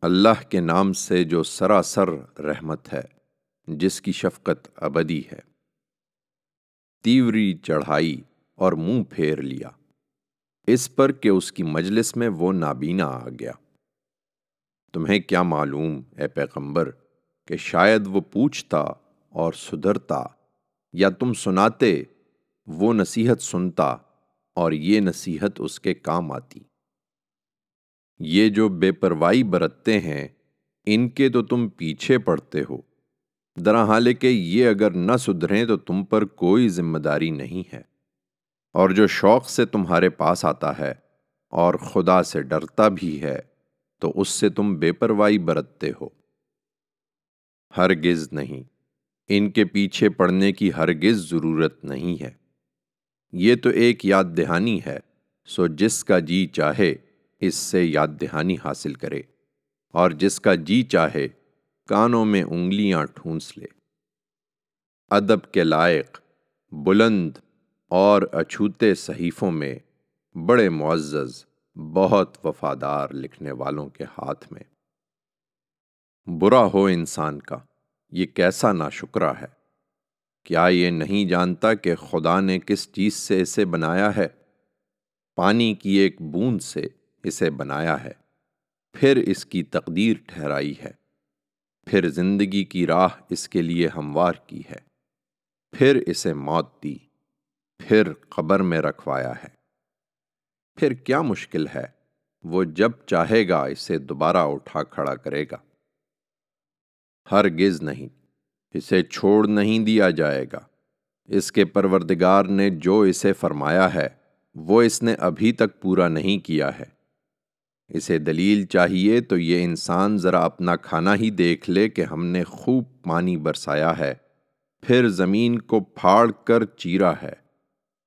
اللہ کے نام سے جو سراسر رحمت ہے، جس کی شفقت ابدی ہے۔ تیوری چڑھائی اور منہ پھیر لیا۔ اس پر کہ اس کی مجلس میں وہ نابینا آ گیا۔ تمہیں کیا معلوم اے پیغمبر کہ شاید وہ پوچھتا اور سدھرتا یا تم سناتے، وہ نصیحت سنتا اور یہ نصیحت اس کے کام آتی۔ یہ جو بے پروائی برتتے ہیں، ان کے تو تم پیچھے پڑتے ہو۔ درا حال کہ یہ اگر نہ سدھریں تو تم پر کوئی ذمہ داری نہیں ہے۔ اور جو شوق سے تمہارے پاس آتا ہے اور خدا سے ڈرتا بھی ہے، تو اس سے تم بے پروائی برتتے ہو۔ ہرگز نہیں۔ ان کے پیچھے پڑنے کی ہرگز ضرورت نہیں ہے۔ یہ تو ایک یاد دہانی ہے، سو جس کا جی چاہے اس سے یاد دہانی حاصل کرے اور جس کا جی چاہے کانوں میں انگلیاں ٹھونس لے۔ ادب کے لائق، بلند اور اچھوتے صحیفوں میں بڑے معزز، بہت وفادار لکھنے والوں کے ہاتھ میں۔ برا ہو انسان کا، یہ کیسا ناشکرا ہے؟ کیا یہ نہیں جانتا کہ خدا نے کس چیز سے اسے بنایا ہے؟ پانی کی ایک بوند سے اسے بنایا ہے۔ پھر اس کی تقدیر ٹھہرائی ہے۔ پھر زندگی کی راہ اس کے لیے ہموار کی ہے۔ پھر اسے موت دی۔ پھر قبر میں رکھوایا ہے۔ پھر کیا مشکل ہے؟ وہ جب چاہے گا اسے دوبارہ اٹھا کھڑا کرے گا۔ ہرگز نہیں۔ اسے چھوڑ نہیں دیا جائے گا۔ اس کے پروردگار نے جو اسے فرمایا ہے، وہ اس نے ابھی تک پورا نہیں کیا ہے۔ اسے دلیل چاہیے تو یہ انسان ذرا اپنا کھانا ہی دیکھ لے کہ ہم نے خوب پانی برسایا ہے۔ پھر زمین کو پھاڑ کر چیرا ہے۔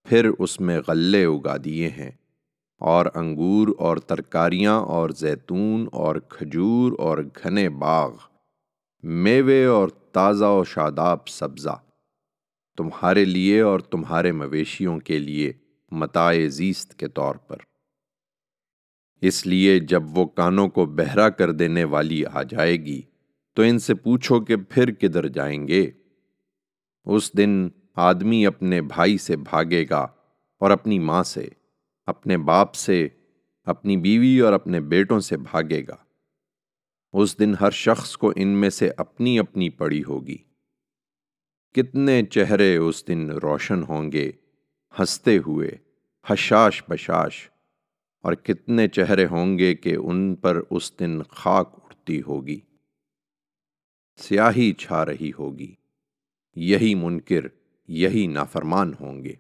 پھر اس میں غلے اگا دیے ہیں۔ اور انگور اور ترکاریاں اور زیتون اور کھجور اور گھنے باغ، میوے اور تازہ و شاداب سبزہ۔ تمہارے لیے اور تمہارے مویشیوں کے لیے متائے زیست کے طور پر۔ اس لیے جب وہ کانوں کو بہرا کر دینے والی آ جائے گی، تو ان سے پوچھو کہ پھر کدھر جائیں گے۔ اس دن آدمی اپنے بھائی سے بھاگے گا اور اپنی ماں سے، اپنے باپ سے، اپنی بیوی اور اپنے بیٹوں سے بھاگے گا۔ اس دن ہر شخص کو ان میں سے اپنی اپنی پڑی ہوگی۔ کتنے چہرے اس دن روشن ہوں گے، ہنستے ہوئے، حشاش بشاش۔ اور کتنے چہرے ہوں گے کہ ان پر اس دن خاک اٹھتی ہوگی۔ سیاہی چھا رہی ہوگی۔ یہی منکر، یہی نافرمان ہوں گے۔